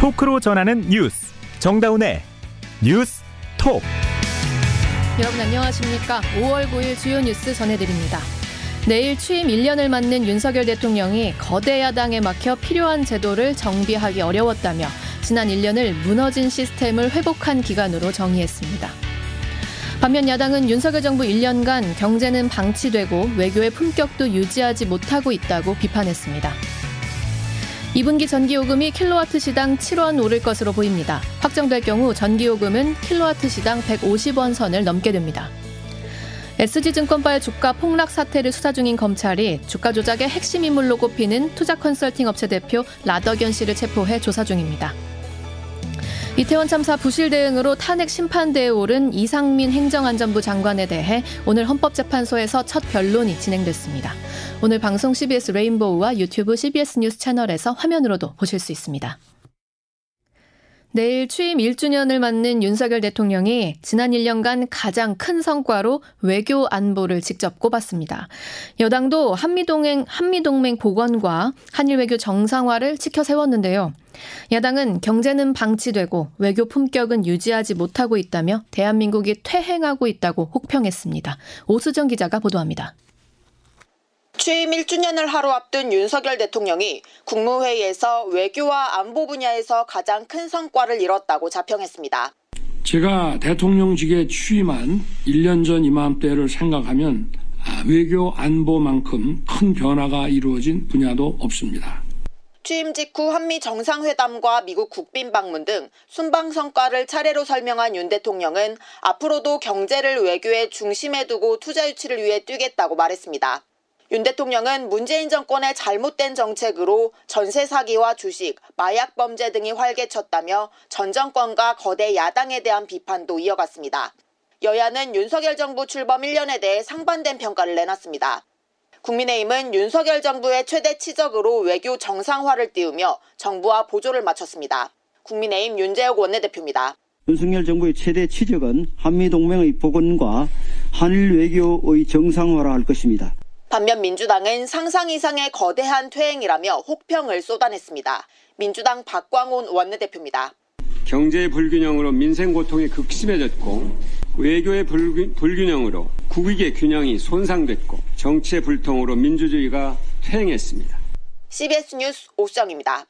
토크로 전하는 뉴스 정다운의 뉴스 톡 여러분 안녕하십니까 5월 9일 주요 뉴스 전해드립니다 내일 취임 1년을 맞는 윤석열 대통령이 거대 야당에 막혀 필요한 제도를 정비하기 어려웠다며 지난 1년을 무너진 시스템을 회복한 기간으로 정의했습니다. 반면 야당은 윤석열 정부 1년간 경제는 방치되고 외교의 품격도 유지하지 못하고 있다고 비판했습니다. 2분기 전기요금이 킬로와트 시당 7원 오를 것으로 보입니다. 확정될 경우 전기요금은 킬로와트 시당 150원 선을 넘게 됩니다. SG증권발 주가 폭락 사태를 수사 중인 검찰이 주가 조작의 핵심 인물로 꼽히는 투자 컨설팅 업체 대표 라덕연 씨를 체포해 조사 중입니다. 이태원 참사 부실 대응으로 탄핵 심판대에 오른 이상민 행정안전부 장관에 대해 오늘 헌법재판소에서 첫 변론이 진행됐습니다. 오늘 방송 CBS 레인보우와 유튜브 CBS 뉴스 채널에서 화면으로도 보실 수 있습니다. 내일 취임 1주년을 맞는 윤석열 대통령이 지난 1년간 가장 큰 성과로 외교 안보를 직접 꼽았습니다. 여당도 한미동맹, 한미동맹 복원과 한일 외교 정상화를 지켜 세웠는데요. 야당은 경제는 방치되고 외교 품격은 유지하지 못하고 있다며 대한민국이 퇴행하고 있다고 혹평했습니다. 오수정 기자가 보도합니다. 취임 1주년을 하루 앞둔 윤석열 대통령이 국무회의에서 외교와 안보 분야에서 가장 큰 성과를 이뤘다고 자평했습니다. 제가 대통령직에 취임한 1년 전 이맘때를 생각하면 외교 안보만큼 큰 변화가 이루어진 분야도 없습니다. 취임 직후 한미 정상회담과 미국 국빈 방문 등 순방 성과를 차례로 설명한 윤 대통령은 앞으로도 경제를 외교의 중심에 두고 투자 유치를 위해 뛰겠다고 말했습니다. 윤 대통령은 문재인 정권의 잘못된 정책으로 전세 사기와 주식, 마약 범죄 등이 활개쳤다며 전 정권과 거대 야당에 대한 비판도 이어갔습니다. 여야는 윤석열 정부 출범 1년에 대해 상반된 평가를 내놨습니다. 국민의힘은 윤석열 정부의 최대 치적으로 외교 정상화를 띄우며 정부와 보조를 마쳤습니다. 국민의힘 윤재혁 원내대표입니다. 윤석열 정부의 최대 치적은 한미동맹의 복원과 한일 외교의 정상화라 할 것입니다. 반면 민주당은 상상 이상의 거대한 퇴행이라며 혹평을 쏟아냈습니다. 민주당 박광온 원내대표입니다. 경제의 불균형으로 민생 고통이 극심해졌고 외교의 불균형으로 국익의 균형이 손상됐고 정치의 불통으로 민주주의가 퇴행했습니다. CBS 뉴스 오수정입니다.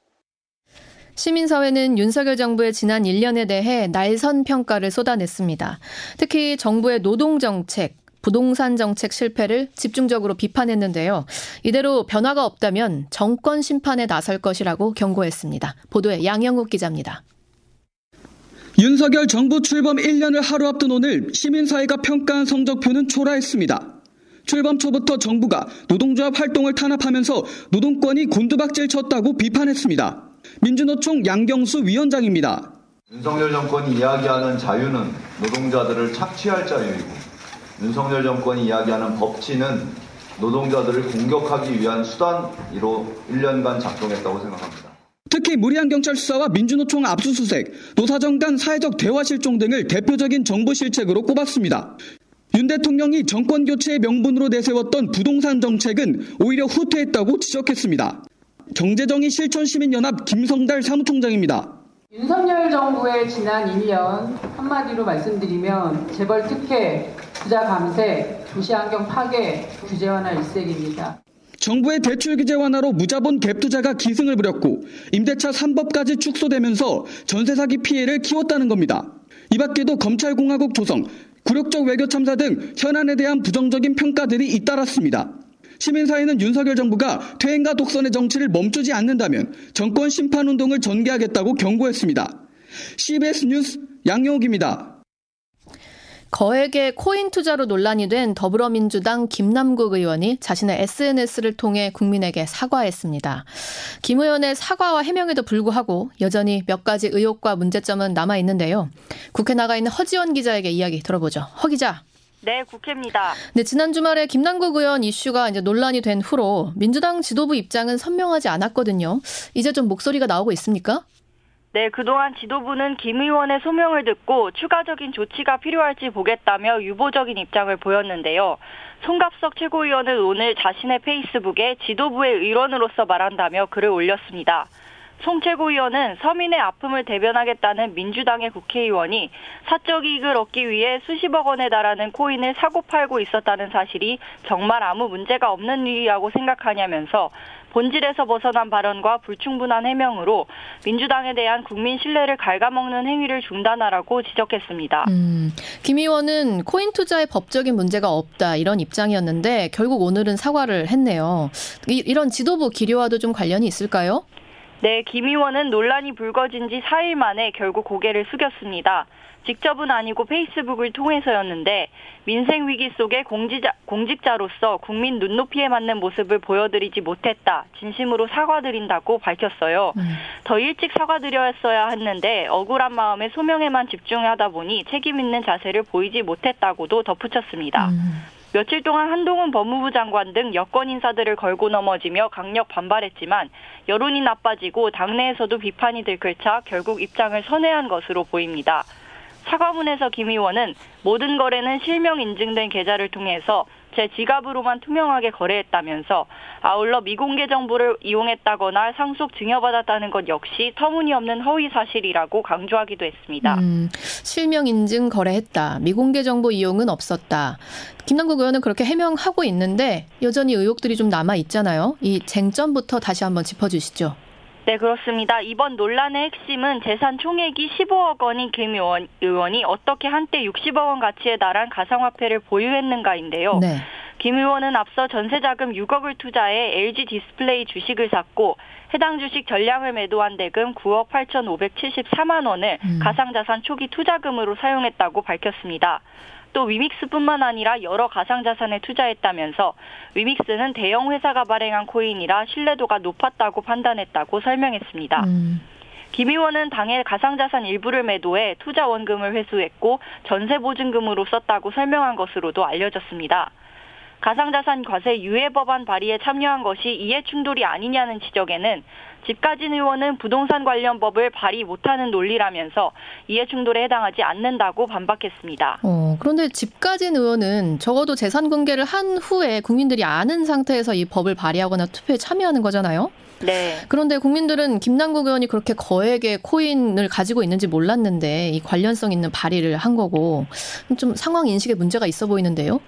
시민사회는 윤석열 정부의 지난 1년에 대해 날선 평가를 쏟아냈습니다. 특히 정부의 노동정책, 부동산 정책 실패를 집중적으로 비판했는데요. 이대로 변화가 없다면 정권 심판에 나설 것이라고 경고했습니다. 보도에 양영욱 기자입니다. 윤석열 정부 출범 1년을 하루 앞둔 오늘 시민사회가 평가한 성적표는 초라했습니다. 출범 초부터 정부가 노동조합 활동을 탄압하면서 노동권이 곤두박질 쳤다고 비판했습니다. 민주노총 양경수 위원장입니다. 윤석열 정권이 이야기하는 자유는 노동자들을 착취할 자유이고 윤석열 정권이 이야기하는 법치는 노동자들을 공격하기 위한 수단으로 1년간 작동했다고 생각합니다. 특히 무리한 경찰 수사와 민주노총 압수수색, 노사정 간 사회적 대화 실종 등을 대표적인 정부 실책으로 꼽았습니다. 윤 대통령이 정권 교체의 명분으로 내세웠던 부동산 정책은 오히려 후퇴했다고 지적했습니다. 경제정의 실천시민연합 김성달 사무총장입니다. 윤석열 정부의 지난 1년 한마디로 말씀드리면 재벌 특혜, 부자 감세, 도시 환경 파괴, 규제 완화 일색입니다. 정부의 대출 규제 완화로 무자본 갭 투자가 기승을 부렸고 임대차 3법까지 축소되면서 전세 사기 피해를 키웠다는 겁니다. 이 밖에도 검찰공화국 조성, 굴욕적 외교 참사 등 현안에 대한 부정적인 평가들이 잇따랐습니다. 시민사회는 윤석열 정부가 퇴행과 독선의 정치를 멈추지 않는다면 정권 심판 운동을 전개하겠다고 경고했습니다. CBS 뉴스 양용욱입니다. 거액의 코인 투자로 논란이 된 더불어민주당 김남국 의원이 자신의 SNS를 통해 국민에게 사과했습니다. 김 의원의 사과와 해명에도 불구하고 여전히 몇 가지 의혹과 문제점은 남아 있는데요. 국회 나가 있는 허지원 기자에게 이야기 들어보죠. 허 기자. 네, 국회입니다. 네, 지난 주말에 김남국 의원 이슈가 이제 논란이 된 후로 민주당 지도부 입장은 선명하지 않았거든요. 이제 좀 목소리가 나오고 있습니까? 네, 그동안 지도부는 김 의원의 소명을 듣고 추가적인 조치가 필요할지 보겠다며 유보적인 입장을 보였는데요. 송갑석 최고위원은 오늘 자신의 페이스북에 지도부의 일원으로서 말한다며 글을 올렸습니다. 송 최고위원은 서민의 아픔을 대변하겠다는 민주당의 국회의원이 사적 이익을 얻기 위해 수십억 원에 달하는 코인을 사고 팔고 있었다는 사실이 정말 아무 문제가 없는 일이라고 생각하냐면서 본질에서 벗어난 발언과 불충분한 해명으로 민주당에 대한 국민 신뢰를 갉아먹는 행위를 중단하라고 지적했습니다. 음, 김 의원은 코인 투자에 법적인 문제가 없다 이런 입장이었는데 결국 오늘은 사과를 했네요. 이, 이런 지도부 기류와도 좀 관련이 있을까요? 네, 김 의원은 논란이 불거진 지 4일 만에 결국 고개를 숙였습니다. 직접은 아니고 페이스북을 통해서였는데 민생 위기 속에 공직자, 공직자로서 국민 눈높이에 맞는 모습을 보여드리지 못했다. 진심으로 사과드린다고 밝혔어요. 음. 더 일찍 사과드렸어야 했는데 억울한 마음에 소명에만 집중하다 보니 책임 있는 자세를 보이지 못했다고도 덧붙였습니다. 음. 며칠 동안 한동훈 법무부 장관 등 여권 인사들을 걸고 넘어지며 강력 반발했지만 여론이 나빠지고 당내에서도 비판이 들끓자 결국 입장을 선회한 것으로 보입니다. 사과문에서 김 의원은 모든 거래는 실명 인증된 계좌를 통해서 제 지갑으로만 투명하게 거래했다면서 아울러 미공개 정보를 이용했다거나 상속 증여받았다는 것 역시 터무니없는 허위 사실이라고 강조하기도 했습니다. 음, 실명 인증 거래했다. 미공개 정보 이용은 없었다. 김남국 의원은 그렇게 해명하고 있는데 여전히 의혹들이 좀 남아 있잖아요. 이 쟁점부터 다시 한번 짚어주시죠. 네, 그렇습니다. 이번 논란의 핵심은 재산 총액이 15억 원인 김 의원, 의원이 어떻게 한때 60억 원 가치에 달한 가상화폐를 보유했는가인데요. 네. 김 의원은 앞서 전세자금 6억을 투자해 LG 디스플레이 주식을 샀고 해당 주식 전량을 매도한 대금 9억 8,574만 원을 음. 가상자산 초기 투자금으로 사용했다고 밝혔습니다. 또 위믹스뿐만 아니라 여러 가상자산에 투자했다면서 위믹스는 대형 회사가 발행한 코인이라 신뢰도가 높았다고 판단했다고 설명했습니다. 음. 김 의원은 당해 가상자산 일부를 매도해 투자 원금을 회수했고 전세 보증금으로 썼다고 설명한 것으로도 알려졌습니다. 가상자산 과세 유예 법안 발의에 참여한 것이 이해 충돌이 아니냐는 지적에는 집 가진 의원은 부동산 관련 법을 발의 못하는 논리라면서 이해 충돌에 해당하지 않는다고 반박했습니다. 어, 그런데 집 가진 의원은 적어도 재산 공개를 한 후에 국민들이 아는 상태에서 이 법을 발의하거나 투표에 참여하는 거잖아요. 네. 그런데 국민들은 김남국 의원이 그렇게 거액의 코인을 가지고 있는지 몰랐는데 이 관련성 있는 발의를 한 거고 좀 상황 인식에 문제가 있어 보이는데요.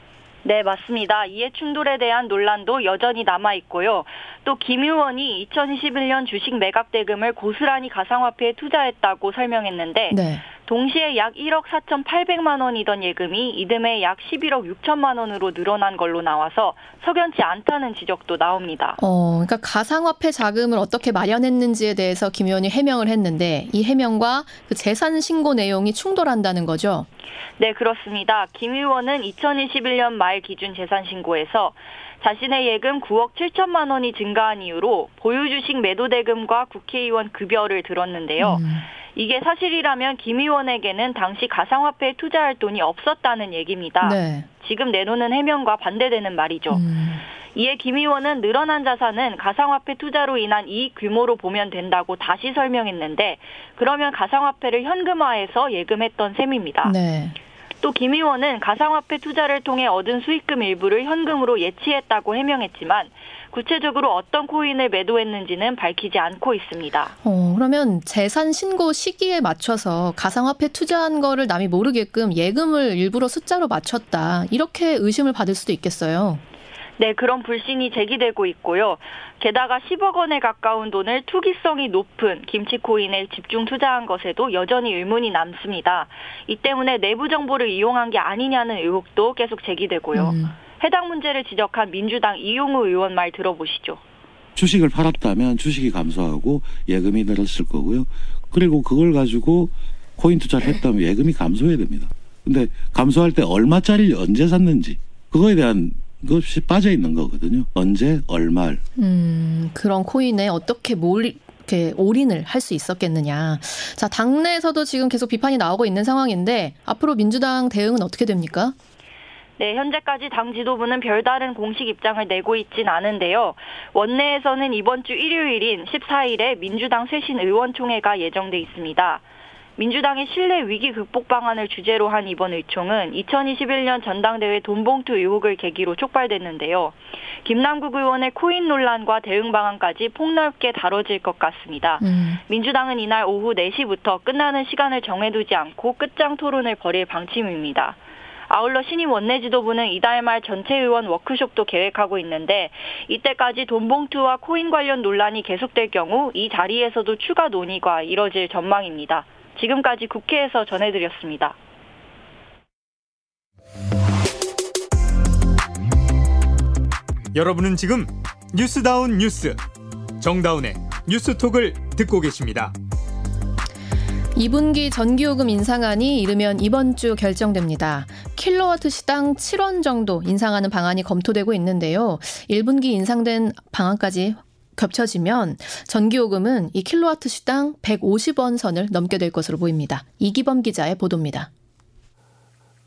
네, 맞습니다. 이해 충돌에 대한 논란도 여전히 남아 있고요. 또 김 의원이 2021년 주식 매각 대금을 고스란히 가상화폐에 투자했다고 설명했는데 네. 동시에 약 1억 4,800만 원이던 예금이 이듬해 약 11억 6천만 원으로 늘어난 걸로 나와서 석연치 않다는 지적도 나옵니다. 어, 그러니까 가상화폐 자금을 어떻게 마련했는지에 대해서 김 의원이 해명을 했는데 이 해명과 그 재산 신고 내용이 충돌한다는 거죠. 네, 그렇습니다. 김 의원은 2021년 말 기준 재산 신고에서 자신의 예금 9억 7천만 원이 증가한 이유로 보유 주식 매도 대금과 국회의원 급여를 들었는데요. 음. 이게 사실이라면 김 의원에게는 당시 가상화폐에 투자할 돈이 없었다는 얘기입니다. 네. 지금 내놓는 해명과 반대되는 말이죠. 음. 이에 김 의원은 늘어난 자산은 가상화폐 투자로 인한 이익 규모로 보면 된다고 다시 설명했는데 그러면 가상화폐를 현금화해서 예금했던 셈입니다. 네. 또김 의원은 가상화폐 투자를 통해 얻은 수익금 일부를 현금으로 예치했다고 해명했지만 구체적으로 어떤 코인을 매도했는지는 밝히지 않고 있습니다. 어, 그러면 재산 신고 시기에 맞춰서 가상화폐 투자한 거를 남이 모르게끔 예금을 일부러 숫자로 맞췄다. 이렇게 의심을 받을 수도 있겠어요. 네, 그런 불신이 제기되고 있고요. 게다가 10억 원에 가까운 돈을 투기성이 높은 김치코인에 집중 투자한 것에도 여전히 의문이 남습니다. 이 때문에 내부 정보를 이용한 게 아니냐는 의혹도 계속 제기되고요. 음. 해당 문제를 지적한 민주당 이용우 의원 말 들어보시죠. 주식을 팔았다면 주식이 감소하고 예금이 늘었을 거고요. 그리고 그걸 가지고 코인 투자를 했다면 예금이 감소해야 됩니다. 근데 감소할 때 얼마짜리를 언제 샀는지 그거에 대한 것이 빠져 있는 거거든요. 언제 얼마. 음 그런 코인에 어떻게 몰 이렇게 올인을 할 수 있었겠느냐. 자 당내에서도 지금 계속 비판이 나오고 있는 상황인데 앞으로 민주당 대응은 어떻게 됩니까? 네, 현재까지 당 지도부는 별다른 공식 입장을 내고 있진 않은데요. 원내에서는 이번 주 일요일인 14일에 민주당 쇄신 의원총회가 예정돼 있습니다. 민주당의 신뢰 위기 극복 방안을 주제로 한 이번 의총은 2021년 전당대회 돈봉투 의혹을 계기로 촉발됐는데요. 김남국 의원의 코인 논란과 대응 방안까지 폭넓게 다뤄질 것 같습니다. 음. 민주당은 이날 오후 4시부터 끝나는 시간을 정해두지 않고 끝장 토론을 벌일 방침입니다. 아울러 신임 원내 지도부는 이달 말 전체 의원 워크숍도 계획하고 있는데 이때까지 돈봉투와 코인 관련 논란이 계속될 경우 이 자리에서도 추가 논의가 이뤄질 전망입니다. 지금까지 국회에서 전해드렸습니다. 여러분은 지금 뉴스다운 뉴스 정다운의 뉴스톡을 듣고 계십니다. 2분기 전기요금 인상안이 이르면 이번 주 결정됩니다. 킬로와트 시당 7원 정도 인상하는 방안이 검토되고 있는데요. 1분기 인상된 방안까지 겹쳐지면 전기요금은 이 킬로와트 시당 150원 선을 넘게 될 것으로 보입니다. 이기범 기자의 보도입니다.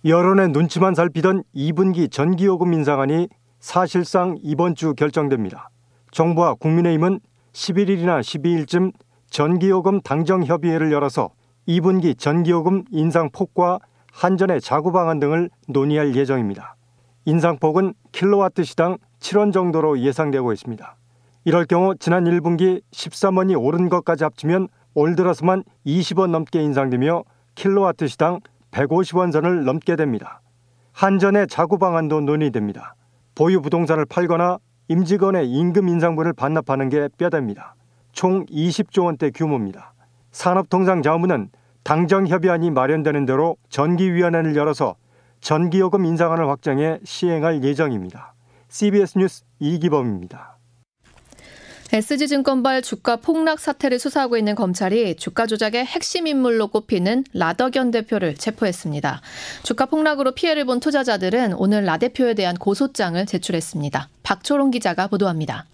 여론의 눈치만 살피던 2분기 전기요금 인상안이 사실상 이번 주 결정됩니다. 정부와 국민의힘은 11일이나 12일쯤 전기요금 당정협의회를 열어서 2분기 전기요금 인상폭과 한전의 자구 방안 등을 논의할 예정입니다. 인상폭은 킬로와트 시당 7원 정도로 예상되고 있습니다. 이럴 경우 지난 1분기 13원이 오른 것까지 합치면 올 들어서만 20원 넘게 인상되며 킬로와트 시당 150원 선을 넘게 됩니다. 한전의 자구 방안도 논의됩니다. 보유 부동산을 팔거나 임직원의 임금 인상분을 반납하는 게 뼈대입니다. 총 20조 원대 규모입니다. 산업통상자원부는 당정 협의안이 마련되는 대로 전기위원회를 열어서 전기요금 인상안을 확정해 시행할 예정입니다. CBS 뉴스 이기범입니다. SG증권발 주가 폭락 사태를 수사하고 있는 검찰이 주가 조작의 핵심 인물로 꼽히는 라더견 대표를 체포했습니다. 주가 폭락으로 피해를 본 투자자들은 오늘 라 대표에 대한 고소장을 제출했습니다. 박초롱 기자가 보도합니다.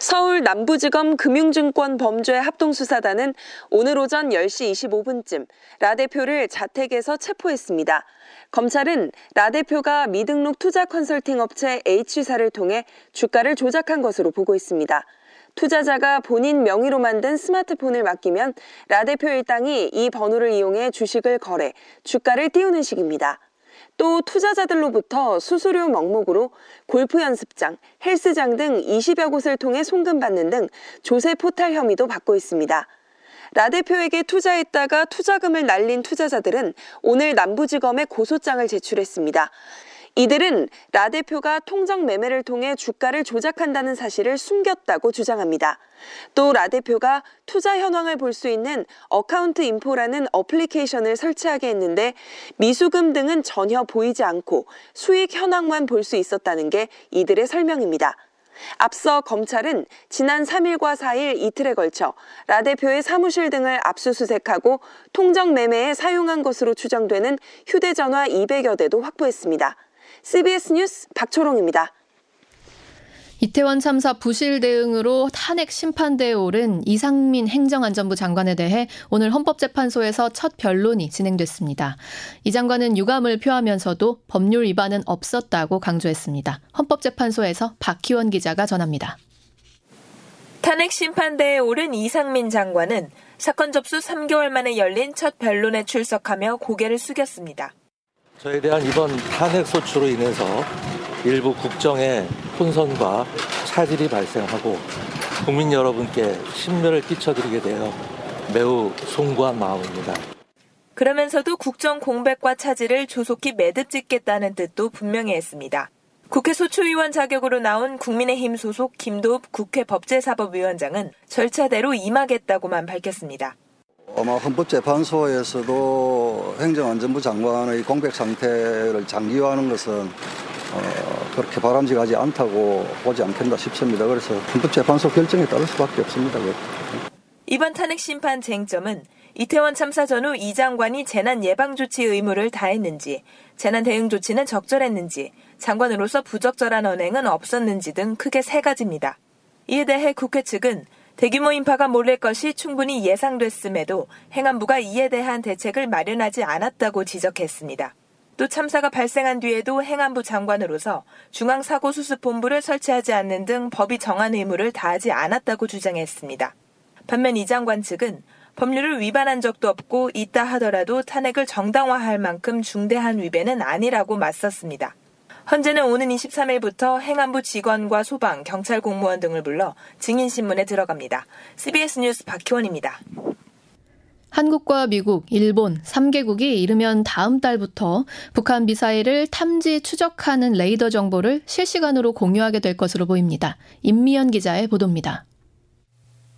서울 남부지검 금융증권 범죄 합동수사단은 오늘 오전 10시 25분쯤 라 대표를 자택에서 체포했습니다. 검찰은 라 대표가 미등록 투자 컨설팅 업체 H사를 통해 주가를 조작한 것으로 보고 있습니다. 투자자가 본인 명의로 만든 스마트폰을 맡기면 라 대표 일당이 이 번호를 이용해 주식을 거래, 주가를 띄우는 식입니다. 또 투자자들로부터 수수료 명목으로 골프 연습장, 헬스장 등 20여 곳을 통해 송금받는 등 조세 포탈 혐의도 받고 있습니다. 라 대표에게 투자했다가 투자금을 날린 투자자들은 오늘 남부지검에 고소장을 제출했습니다. 이들은 라 대표가 통정 매매를 통해 주가를 조작한다는 사실을 숨겼다고 주장합니다. 또 라 대표가 투자 현황을 볼 수 있는 Account Info라는 어플리케이션을 설치하게 했는데 미수금 등은 전혀 보이지 않고 수익 현황만 볼 수 있었다는 게 이들의 설명입니다. 앞서 검찰은 지난 3일과 4일 이틀에 걸쳐 라 대표의 사무실 등을 압수수색하고 통정 매매에 사용한 것으로 추정되는 휴대전화 200여 대도 확보했습니다. CBS 뉴스 박초롱입니다. 이태원 참사 부실 대응으로 탄핵 심판대에 오른 이상민 행정안전부 장관에 대해 오늘 헌법재판소에서 첫 변론이 진행됐습니다. 이 장관은 유감을 표하면서도 법률 위반은 없었다고 강조했습니다. 헌법재판소에서 박희원 기자가 전합니다. 탄핵 심판대에 오른 이상민 장관은 사건 접수 3개월 만에 열린 첫 변론에 출석하며 고개를 숙였습니다. 저에 대한 이번 탄핵 소추로 인해서 일부 국정에 혼선과 차질이 발생하고 국민 여러분께 심려를 끼쳐드리게 되어 매우 송구한 마음입니다. 그러면서도 국정 공백과 차질을 조속히 매듭 짓겠다는 뜻도 분명히 했습니다. 국회 소추위원 자격으로 나온 국민의힘 소속 김도읍 국회 법제사법위원장은 절차대로 임하겠다고만 밝혔습니다. 아마 헌법재판소에서도 행정안전부 장관의 공백 상태를 장기화하는 것은 어, 그렇게 바람직하지 않다고 보지 않겠나 싶습니다. 그래서 헌법재판소 결정에 따를 수밖에 없습니다. 이번 탄핵 심판 쟁점은 이태원 참사 전후 이 장관이 재난 예방 조치 의무를 다했는지, 재난 대응 조치는 적절했는지, 장관으로서 부적절한 언행은 없었는지 등 크게 세 가지입니다. 이에 대해 국회 측은 대규모 인파가 몰릴 것이 충분히 예상됐음에도 행안부가 이에 대한 대책을 마련하지 않았다고 지적했습니다. 또 참사가 발생한 뒤에도 행안부 장관으로서 중앙사고수습본부를 설치하지 않는 등 법이 정한 의무를 다하지 않았다고 주장했습니다. 반면 이 장관 측은 법률을 위반한 적도 없고 있다 하더라도 탄핵을 정당화할 만큼 중대한 위배는 아니라고 맞섰습니다. 헌재는 오는 23일부터 행안부 직원과 소방, 경찰 공무원 등을 불러 증인신문에 들어갑니다. CBS 뉴스 박희원입니다. 한국과 미국, 일본 3개국이 이르면 다음 달부터 북한 미사일을 탐지 추적하는 레이더 정보를 실시간으로 공유하게 될 것으로 보입니다. 임미연 기자의 보도입니다.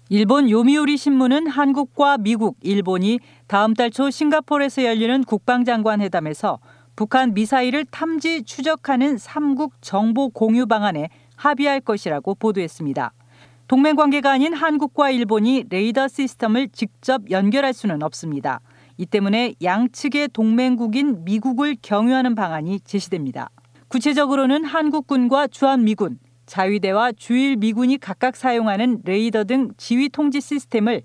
일본 요미우리 신문은 한국과 미국, 일본이 다음 달 초 싱가포르에서 열리는 국방장관 회담에서 북한 미사일을 탐지 추적하는 3국 정보 공유 방안에 합의할 것이라고 보도했습니다. 동맹 관계가 아닌 한국과 일본이 레이더 시스템을 직접 연결할 수는 없습니다. 이 때문에 양측의 동맹국인 미국을 경유하는 방안이 제시됩니다. 구체적으로는 한국군과 주한미군, 자위대와 주일 미군이 각각 사용하는 레이더 등 지휘 통지 시스템을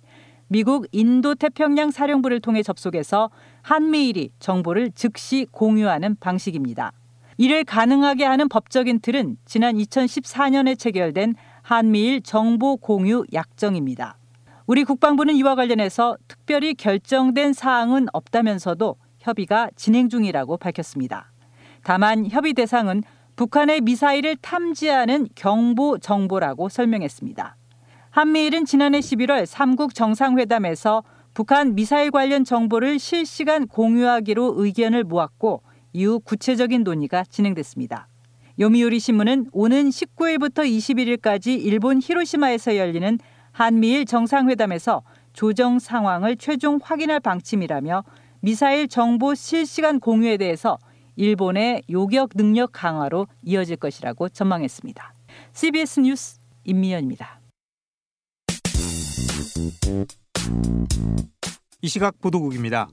미국 인도 태평양 사령부를 통해 접속해서 한미일이 정보를 즉시 공유하는 방식입니다. 이를 가능하게 하는 법적인 틀은 지난 2014년에 체결된 한미일 정보 공유 약정입니다. 우리 국방부는 이와 관련해서 특별히 결정된 사항은 없다면서도 협의가 진행 중이라고 밝혔습니다. 다만 협의 대상은 북한의 미사일을 탐지하는 경보 정보라고 설명했습니다. 한미일은 지난해 11월 3국 정상회담에서 북한 미사일 관련 정보를 실시간 공유하기로 의견을 모았고 이후 구체적인 논의가 진행됐습니다. 요미우리 신문은 오는 19일부터 21일까지 일본 히로시마에서 열리는 한미일 정상회담에서 조정 상황을 최종 확인할 방침이라며 미사일 정보 실시간 공유에 대해서 일본의 요격 능력 강화로 이어질 것이라고 전망했습니다. CBS 뉴스 임미연입니다. 이 시각 보도국입니다.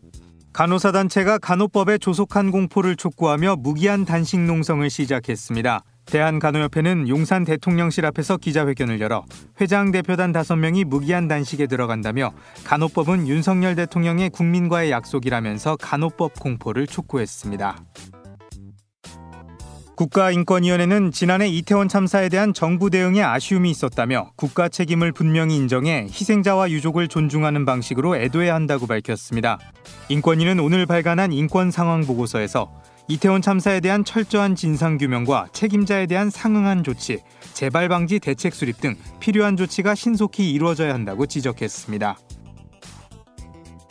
간호사단체가 간호법에 조속한 공포를 촉구하며 무기한 단식 농성을 시작했습니다. 대한간호협회는 용산 대통령실 앞에서 기자회견을 열어 회장 대표단 5명이 무기한 단식에 들어간다며 간호법은 윤석열 대통령의 국민과의 약속이라면서 간호법 공포를 촉구했습니다. 국가인권위원회는 지난해 이태원 참사에 대한 정부 대응에 아쉬움이 있었다며 국가 책임을 분명히 인정해 희생자와 유족을 존중하는 방식으로 애도해야 한다고 밝혔습니다. 인권위는 오늘 발간한 인권 상황 보고서에서 이태원 참사에 대한 철저한 진상 규명과 책임자에 대한 상응한 조치, 재발 방지 대책 수립 등 필요한 조치가 신속히 이루어져야 한다고 지적했습니다.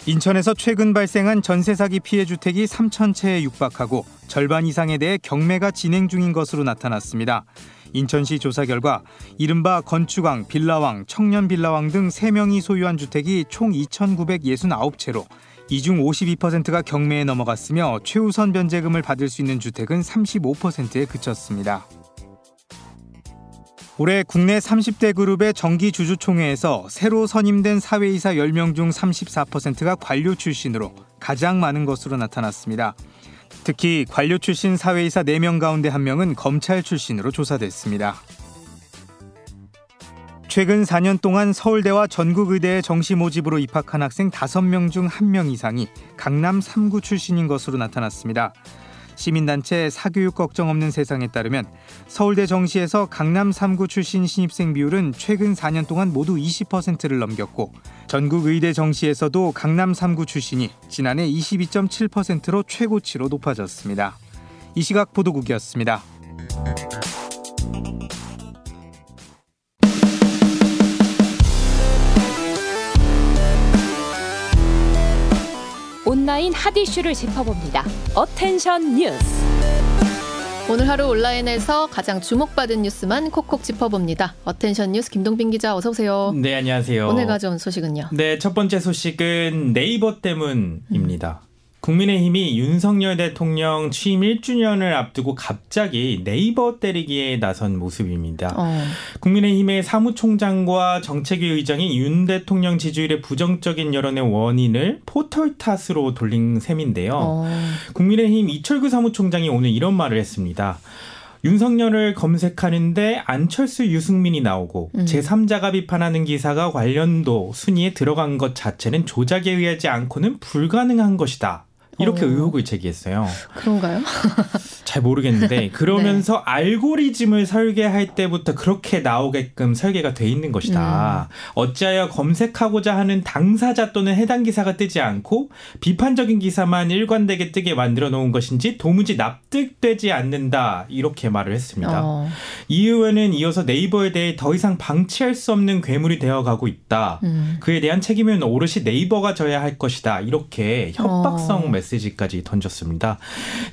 인천에서 최근 발생한 전세 사기 피해 주택이 3천 채에 육박하고 절반 이상에 대해 경매가 진행 중인 것으로 나타났습니다. 인천시 조사 결과 이른바 건축왕, 빌라왕, 청년 빌라왕 등 3명이 소유한 주택이 총 2,969채로 이 중 52%가 경매에 넘어갔으며 최우선 변제금을 받을 수 있는 주택은 35%에 그쳤습니다. 올해 국내 30대 그룹의 정기 주주총회에서 새로 선임된 사회이사 10명 중 34%가 관료 출신으로 가장 많은 것으로 나타났습니다. 특히 관료 출신 사회이사 4명 가운데 1명은 검찰 출신으로 조사됐습니다. 최근 4년 동안 서울대와 전국의대에 정시 모집으로 입학한 학생 5명 중 1명 이상이 강남 3구 출신인 것으로 나타났습니다. 시민단체 사교육 걱정 없는 세상에 따르면 서울대 정시에서 강남 3구 출신 신입생 비율은 최근 4년 동안 모두 20%를 넘겼고 전국 의대 정시에서도 강남 3구 출신이 지난해 22.7%로 최고치로 높아졌습니다. 이 시각 보도국이었습니다. 온라인 hot issue를 짚어봅니다. attention 뉴스. 오늘 하루 온라인에서 가장 주목받은 뉴스만 콕콕 짚어봅니다. attention 뉴스 김동빈 기자 어서 오세요. 네, 안녕하세요. 오늘 가져온 소식은요? 네, 첫 번째 소식은 네이버 때문입니다. 음. 국민의힘이 윤석열 대통령 취임 1주년을 앞두고 갑자기 네이버 때리기에 나선 모습입니다. 어. 국민의힘의 사무총장과 정책위 의장이 윤 대통령 지지율의 부정적인 여론의 원인을 포털 탓으로 돌린 셈인데요. 어. 국민의힘 이철규 사무총장이 오늘 이런 말을 했습니다. 윤석열을 검색하는데 안철수 유승민이 나오고 음. 제3자가 비판하는 기사가 관련도 순위에 들어간 것 자체는 조작에 의하지 않고는 불가능한 것이다. 이렇게 어. 의혹을 제기했어요. 그런가요? 잘 모르겠는데 그러면서 네. 알고리즘을 설계할 때부터 그렇게 나오게끔 설계가 돼 있는 것이다. 음. 어찌하여 검색하고자 하는 당사자 또는 해당 기사가 뜨지 않고 비판적인 기사만 일관되게 뜨게 만들어 놓은 것인지 도무지 납득되지 않는다. 이렇게 말을 했습니다. 어. 이 의원은 이어서 네이버에 대해 더 이상 방치할 수 없는 괴물이 되어가고 있다. 음. 그에 대한 책임은 오롯이 네이버가 져야 할 것이다. 이렇게 협박성 어. 메시지까지 던졌습니다.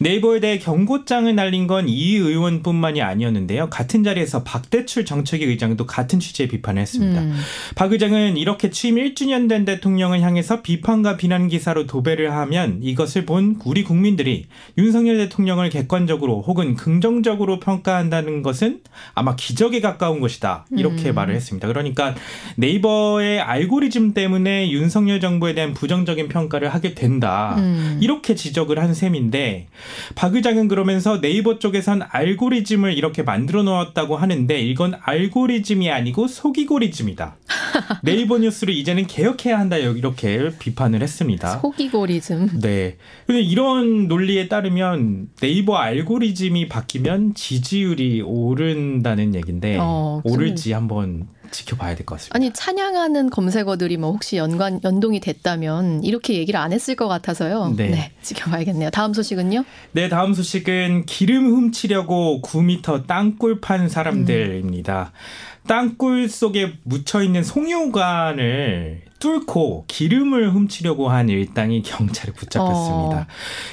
네이버에 대해 경고장을 날린 건 이 의원뿐만이 아니었는데요. 같은 자리에서 박대출 정책위 의장도 같은 취지의 비판을 했습니다. 음. 박 의장은 이렇게 취임 1주년 된 대통령을 향해서 비판과 비난 기사로 도배를 하면 이것을 본 우리 국민들이 윤석열 대통령을 객관적으로 혹은 긍정적으로 평가한다는 것은 아마 기적에 가까운 것이다. 이렇게 음. 말을 했습니다. 그러니까 네이버의 알고리즘 때문에 윤석열 정부에 대한 부정적인 평가를 하게 된다. 음. 이렇게 지적을 한 셈인데 박 의장은 그러면서 네이버 쪽에선 알고리즘을 이렇게 만들어 놓았다고 하는데 이건 알고리즘이 아니고 소기고리즘이다. 네이버 뉴스를 이제는 개혁해야 한다 이렇게 비판을 했습니다. 소기고리즘. 네. 근데 이런 논리에 따르면 네이버 알고리즘이 바뀌면 지지율이 오른다는 얘기인데 어, 오를지 한번 지켜봐야 될 것 같습니다. 아니 찬양하는 검색어들이 뭐 혹시 연관 연동이 됐다면 이렇게 얘기를 안 했을 것 같아서요. 네. 네 지켜봐야겠네요. 다음 소식은요? 네, 다음 소식은 기름 훔치려고 9m 땅굴 판 사람들입니다. 음. 땅굴 속에 묻혀 있는 송유관을 뚫고 기름을 훔치려고 한 일당이 경찰에 붙잡혔습니다. 어.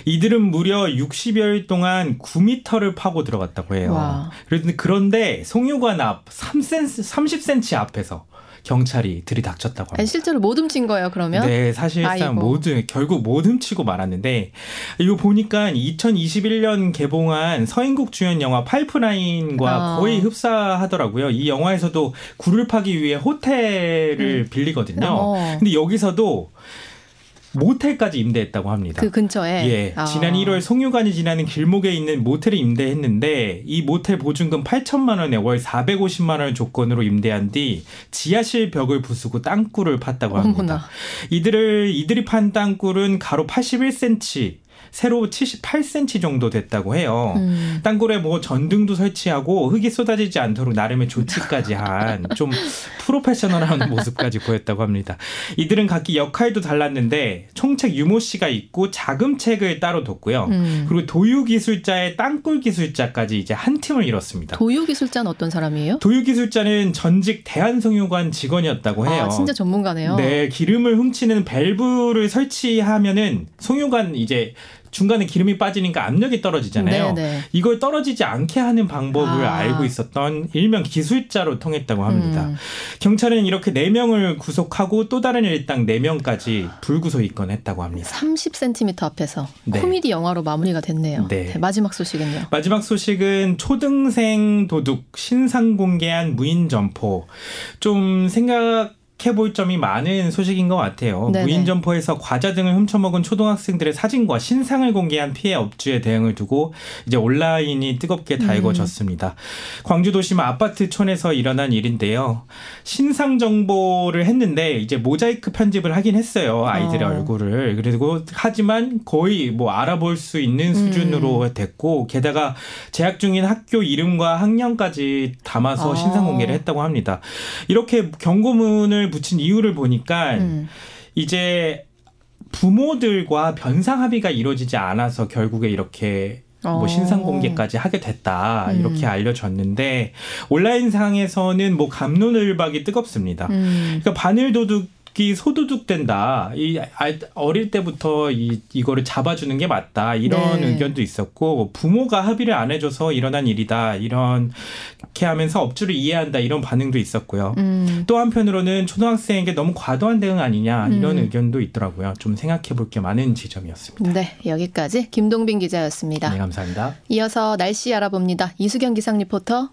이들은 무려 60여일 동안 9미터를 파고 들어갔다고 해요. 와. 그런데 송유관 앞 3cm, 30cm 앞에서 경찰이 들이닥쳤다고 합니다. 실제로 못 훔친 거예요, 그러면? 네, 사실상 모든 결국 못 훔치고 말았는데 이거 보니까 2021년 개봉한 서인국 주연 영화 파이프라인과 어. 거의 흡사하더라고요. 이 영화에서도 굴을 파기 위해 호텔을 음. 빌리거든요. 어. 근데 여기서도 모텔까지 임대했다고 합니다. 그 근처에. 예. 아. 지난 1월 송유관이 지나는 길목에 있는 모텔을 임대했는데 이 모텔 보증금 8천만 원에 월 450만 원 조건으로 임대한 뒤 지하실 벽을 부수고 땅굴을 팠다고 합니다. 어머나. 이들을 이들이 판 땅굴은 가로 81cm, 세로 78cm 정도 됐다고 해요. 음. 땅굴에 뭐 전등도 설치하고 흙이 쏟아지지 않도록 나름의 조치까지 한 좀 프로페셔널한 모습까지 보였다고 합니다. 이들은 각기 역할도 달랐는데 총책 유모 씨가 있고 자금책을 따로 뒀고요. 음. 그리고 도유기술자의 땅굴 기술자까지 이제 한 팀을 이뤘습니다. 도유기술자는 어떤 사람이에요? 도유기술자는 전직 대한성유관 직원이었다고 해요. 아, 진짜 전문가네요. 네, 기름을 훔치는 밸브를 설치하면은 송유관 이제 중간에 기름이 빠지니까 압력이 떨어지잖아요. 네네. 네. 이걸 떨어지지 않게 하는 방법을 아. 알고 있었던 일명 기술자로 통했다고 합니다. 음. 경찰은 이렇게 4명을 구속하고 또 다른 일당 4명까지 불구속 입건했다고 합니다. 30cm 앞에서 네. 코미디 영화로 마무리가 됐네요. 네. 네. 마지막 소식은요? 마지막 소식은 초등생 도둑 신상 공개한 무인 점포. 좀 생각 해볼 점이 많은 소식인 것 같아요. 네네. 무인 점포에서 과자 등을 훔쳐먹은 초등학생들의 사진과 신상을 공개한 피해 업주의 대응을 두고 이제 온라인이 뜨겁게 달궈졌습니다. 음. 광주 도심 아파트촌에서 일어난 일인데요. 신상 정보를 했는데 이제 모자이크 편집을 하긴 했어요. 아이들의 어. 얼굴을. 그리고 하지만 거의 뭐 알아볼 수 있는 수준으로 음. 됐고 게다가 재학 중인 학교 이름과 학년까지 담아서 어. 신상 공개를 했다고 합니다. 이렇게 경고문을 붙인 이유를 보니까 음. 이제 부모들과 변상 합의가 이루어지지 않아서 결국에 이렇게 뭐 어. 신상 공개까지 하게 됐다 이렇게 음. 알려졌는데 온라인상에서는 뭐 감론을박이 뜨겁습니다. 음. 그러니까 바늘 도둑 이 소도둑된다. 이 어릴 때부터 이 이거를 잡아주는 게 맞다. 이런 네. 의견도 있었고 부모가 합의를 안 해줘서 일어난 일이다. 이렇게 하면서 업주를 이해한다. 이런 반응도 있었고요. 음. 또 한편으로는 초등학생에게 너무 과도한 대응 아니냐 이런 음. 의견도 있더라고요. 좀 생각해볼 게 많은 지점이었습니다. 네, 여기까지 김동빈 기자였습니다. 네, 감사합니다. 이어서 날씨 알아봅니다. 이수경 기상 리포터.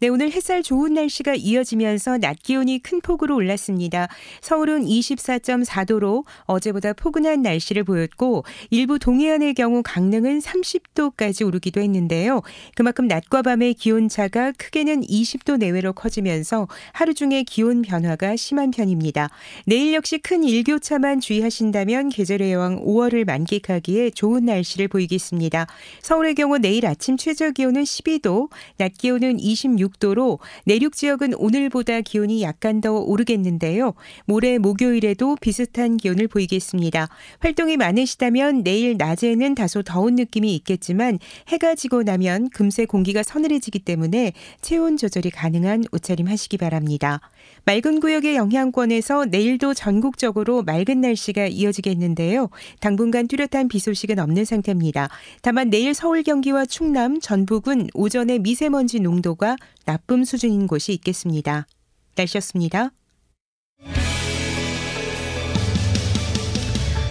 네, 오늘 햇살 좋은 날씨가 이어지면서 낮 기온이 큰 폭으로 올랐습니다. 서울은 24.4도로 어제보다 포근한 날씨를 보였고 일부 동해안의 경우 강릉은 30도까지 오르기도 했는데요. 그만큼 낮과 밤의 기온 차가 크게는 20도 내외로 커지면서 하루 중에 기온 변화가 심한 편입니다. 내일 역시 큰 일교차만 주의하신다면 계절의 여왕 5월을 만끽하기에 좋은 날씨를 보이겠습니다. 서울의 경우 내일 아침 최저 기온은 12도, 낮 기온은 26 도로 내륙 지역은 오늘보다 기온이 약간 더 오르겠는데요. 모레 목요일에도 비슷한 기온을 보이겠습니다. 활동이 많으시다면 내일 낮에는 다소 더운 느낌이 있겠지만 해가 지고 나면 금세 공기가 서늘해지기 때문에 체온 조절이 가능한 옷차림 하시기 바랍니다. 맑은 구역의 영향권에서 내일도 전국적으로 맑은 날씨가 이어지겠는데요. 당분간 뚜렷한 비 소식은 없는 상태입니다. 다만 내일 서울 경기와 충남, 전북은 오전에 미세먼지 농도가 나쁨 수준인 곳이 있겠습니다. 날씨였습니다.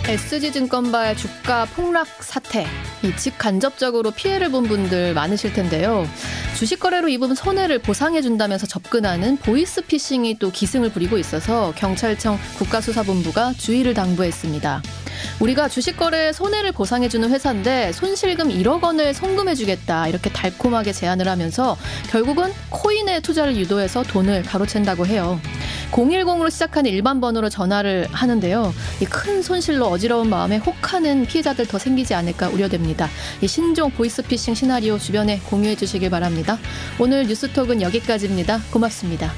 SG증권발 주가 폭락 사태. 이 직간접적으로 피해를 본 분들 많으실 텐데요. 주식 거래로 입은 손해를 보상해 준다면서 접근하는 보이스 피싱이 또 기승을 부리고 있어서 경찰청 국가수사본부가 주의를 당부했습니다. 우리가 주식 거래에 손해를 보상해주는 회사인데 손실금 1억 원을 송금해주겠다 이렇게 달콤하게 제안을 하면서 결국은 코인에 투자를 유도해서 돈을 가로챈다고 해요. 010으로 시작하는 일반 번호로 전화를 하는데요. 이 큰 손실로 어지러운 마음에 혹하는 피해자들 더 생기지 않을까 우려됩니다. 이 신종 보이스피싱 시나리오 주변에 공유해 주시길 바랍니다. 오늘 뉴스톡은 여기까지입니다. 고맙습니다.